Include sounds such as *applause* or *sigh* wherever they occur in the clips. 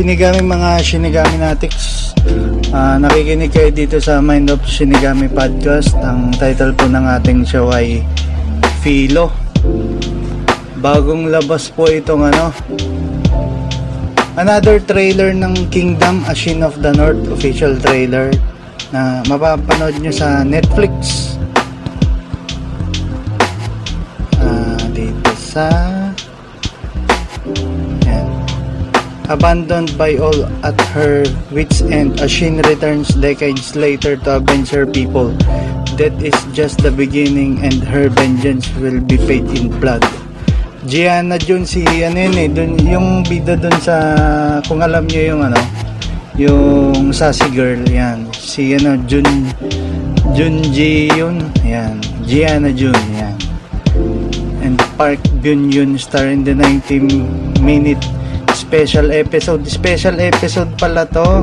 ka-Shinigami, mga Shinigami Natics. Ah, nakikinig kayo dito sa Mind of Shinigami Podcast. Ang title po ng ating show ay Philo. Bagong labas po itong ano, another trailer ng Kingdom, Ashin of the North official trailer na mapapanood nyo sa Netflix. Ah, dito sa Abandoned by all at her wits end, Ashin returns decades later to avenge her people. That is just the beginning and her vengeance will be paid in blood. Gianna Jun si ano yun eh, dun, yung bida dun sa, kung alam niyo yung ano, yung sassy girl, yan. Si ano, Jun, Jun Ji yun, yan. Gianna Jun, yan. And Park Byun Yun star in the 90 minute special episode. Special episode pala to.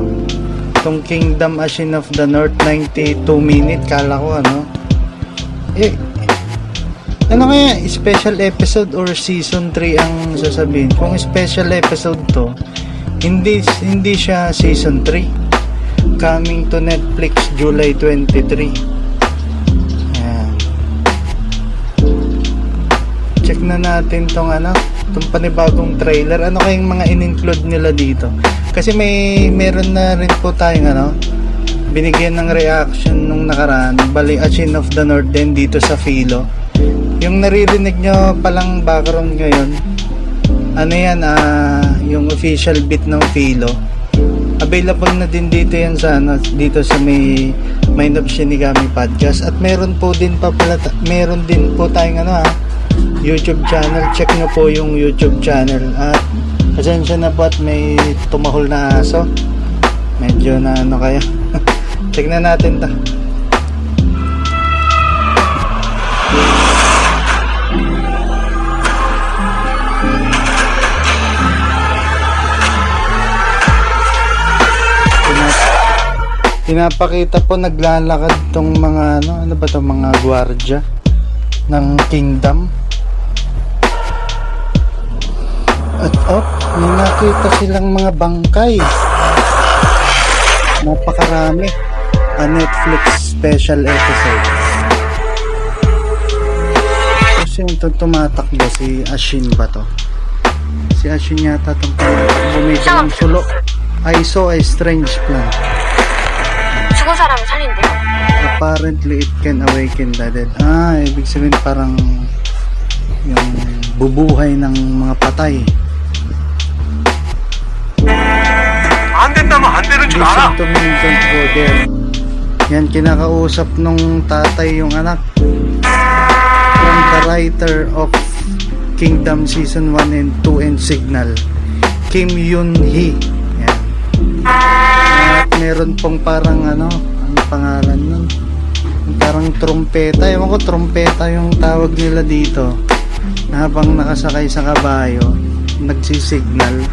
Tong Kingdom Ashin of the North 92 minute. Kala ko ano. Eh, ano kaya special episode or season 3 ang sasabihin? Kung special episode to, hindi hindi siya season 3. Coming to Netflix July 23. Ayan. Check na natin tong ano, tong panibagong trailer. Ano kayong mga in-include nila dito? Kasi may meron na rin po tayong ano, binigyan ng reaction nung nakaraan. Bali, Achin of the North din dito sa Philo. Yung naririnig nyo palang background ngayon, ano yan, ah, yung official beat ng Philo. Available na din dito yan sa ano, dito sa may Mind of Shinigami podcast at meron po din pa pala meron din po tayong ano ha, YouTube channel. Check nyo po yung YouTube channel at pasensya na po at may tumahol na aso. Medyo na ano kaya. *laughs* Na natin ta. Pinap- pinapakita po naglalakad tong mga ano ano ba to mga gwardiya ng kingdom at oh may nakita silang mga bangkay napakarami a Netflix special episode kasi yung to- tumatakbo si Ashin ba to si Ashin yata itong tumatakbo may dalang sulo I saw a strange plant 죽은 사람을 살린대. apparently it can awaken the dead. Ah, ibig sabihin parang yung bubuhay ng mga patay. Handed naman, handed rin siya. Don't go there. Yan, kinakausap nung tatay yung anak. From the writer of Kingdom Season 1 and 2 and Signal. Kim Yun Hee. Yan. At meron pong parang ano, ang pangalan nun? Parang trompeta. Ewan ko, trompeta yung tawag nila dito. Habang nakasakay sa kabayo, nagsisignal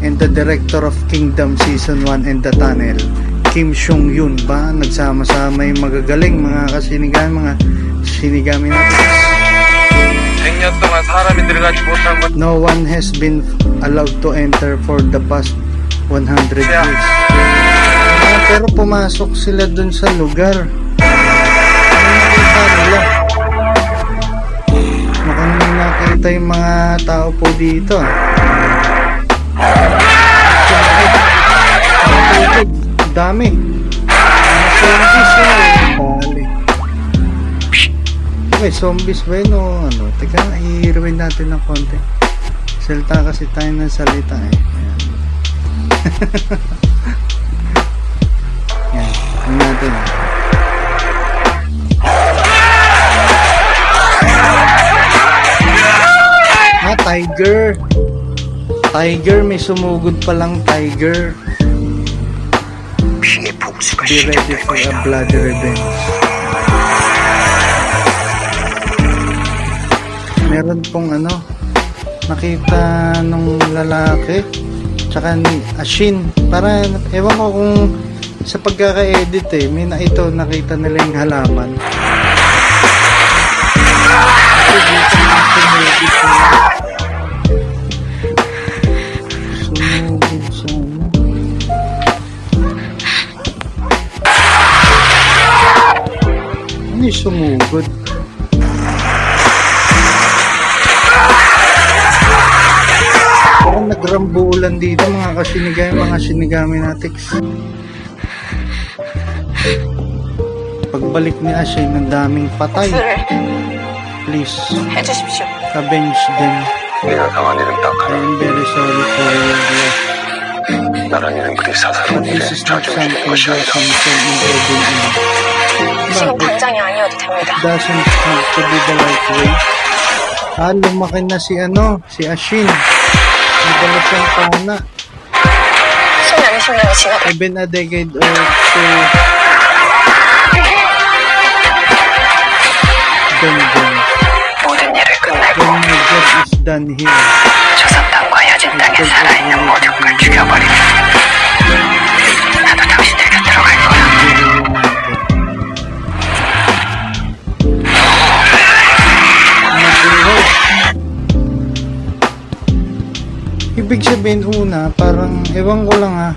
and the director of Kingdom Season 1 and the Tunnel. Kim Seong Yun ba? Nagsama-sama yung magagaling mga kasinigami, mga sinigami natin. No one has been allowed to enter for the past 100 years. Pero pumasok sila dun sa lugar. Nakita yung mga tao po dito. ah. Dami. Okay, zombies ba yun o ano? Teka, i-rewind natin ng konti. Salita kasi tayo ng salita eh. Ayan. *laughs* Yan. Natin? tiger. Tiger, may sumugod palang tiger. Be ready for a bloody revenge. Meron pong ano, nakita nung lalaki, tsaka ni Ashin. Para, ewan ko kung sa pagkaka-edit eh, may na ito, nakita nila yung halaman. Thank. Ano yung sumugod? Parang nagrambulan dito mga kasinigami, mga sinigami natiks. Pagbalik ni Ashay ng daming patay. 수를 Please, 해주십시오. avenge them. 내가 당한 일은 딱 I 하나. am very sorry for your loss. 나란 이는 그리 But 사사로운 일에 this is not 자주 something 지는 것이 that 아니다. can turn into a 지금 Bakit? 당장이 아니어도 됩니다. Doesn't have to be the right way. Ah, lumaki na si ano, si Ashin. Nagdala siyang pana. 숨이 안 쉬면 지나가. Even a decade or two. Dungeon. 모든 일을 끝내고 When your job is done here. 조선 땅과 야진 땅에 살아있는 모든 걸 죽여버리면 Ibig sabihin una, parang, ewan ko lang ha,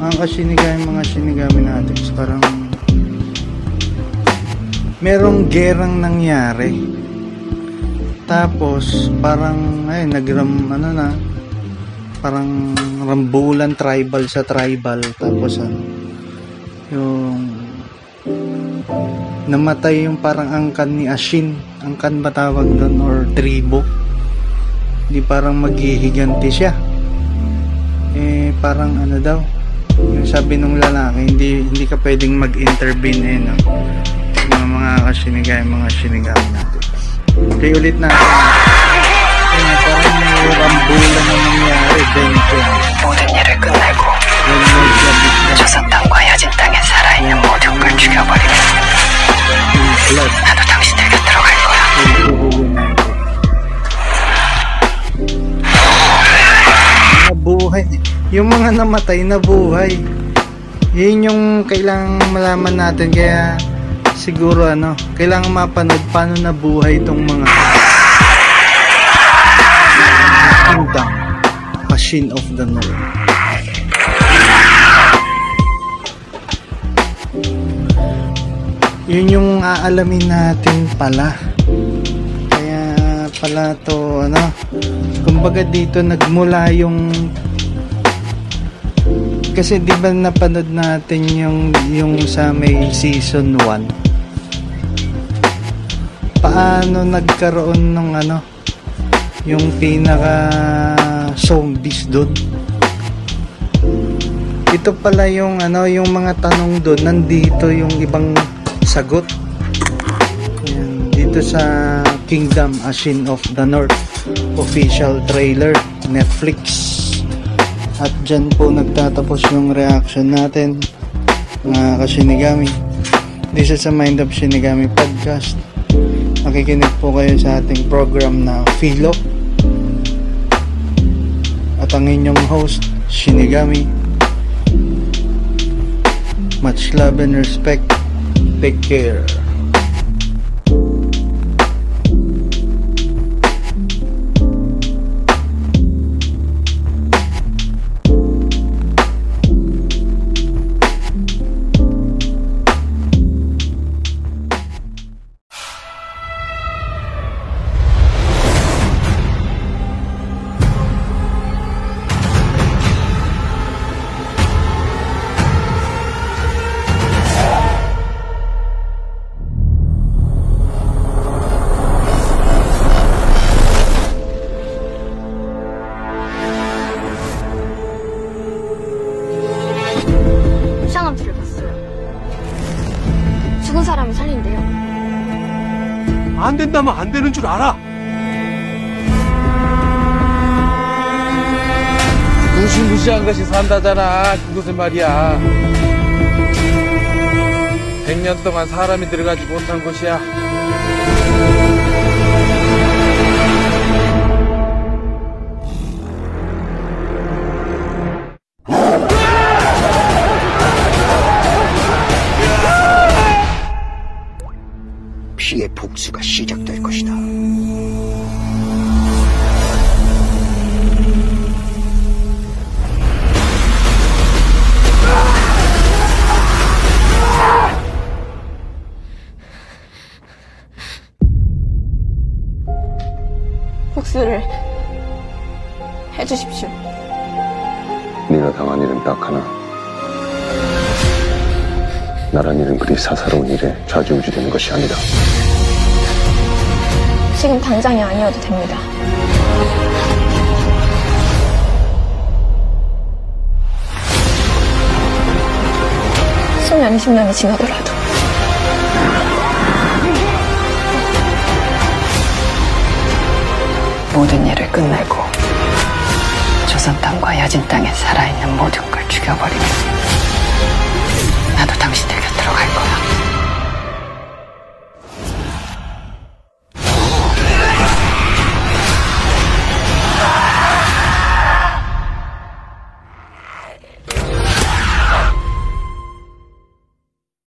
mga kasinigami, mga sinigami natin, parang, merong gerang nangyari. Tapos, parang, ay, nagram, ano na, parang rambulan tribal sa tribal. Tapos, ano, yung, namatay yung parang angkan ni Ashin. Angkan ba tawag doon? Or tribo. Di parang maghihiganti siya. Eh, parang ano daw. Yung sabi nung lalaki, hindi hindi ka pwedeng mag-intervene eh, no? Mga mga kasinigay, mga sinigami natin. Kaya ulit natin. Kaya parang may rambulan na nangyari. Vengeance. 모든 Yung mga namatay, nabuhay. Yun yung kailangang malaman natin. Kaya siguro ano, kailangan mapanood paano nabuhay itong mga kingdom. Machine of the North. Yun yung aalamin natin pala. Kaya pala to ano, kumbaga dito nagmula yung kasi di ba napanood natin yung yung sa may season 1 paano nagkaroon ng ano yung pinaka zombies doon ito pala yung ano yung mga tanong doon nandito yung ibang sagot. Ayan, dito sa Kingdom Ashin of the North official trailer Netflix at dyan po nagtatapos yung reaction natin mga kasinigami. This is a Mind of Shinigami podcast. Makikinig po kayo sa ating program na Philo. At ang inyong host Shinigami. Much love and respect. Take care 불을 봤어요. 죽은 사람을 살린대요. 안 된다면 안 되는 줄 알아. 무시무시한 것이 산다잖아. 그것은 말이야. 100년 동안 사람이 들어가지 못한 곳이야. 복수가 시작될 것이다. 복수를 해주십시오. 네가 당한 일은 딱 하나. 나란 일은 그리 사사로운 일에 좌지우지되는 것이 아니다. 지금 당장이 아니어도 됩니다. 수년, 20년이 지나더라도 모든 일을 끝내고 조선 땅과 야진 땅에 살아있는 모든 걸 죽여버리면 나도 당신들 곁으로 갈 거야.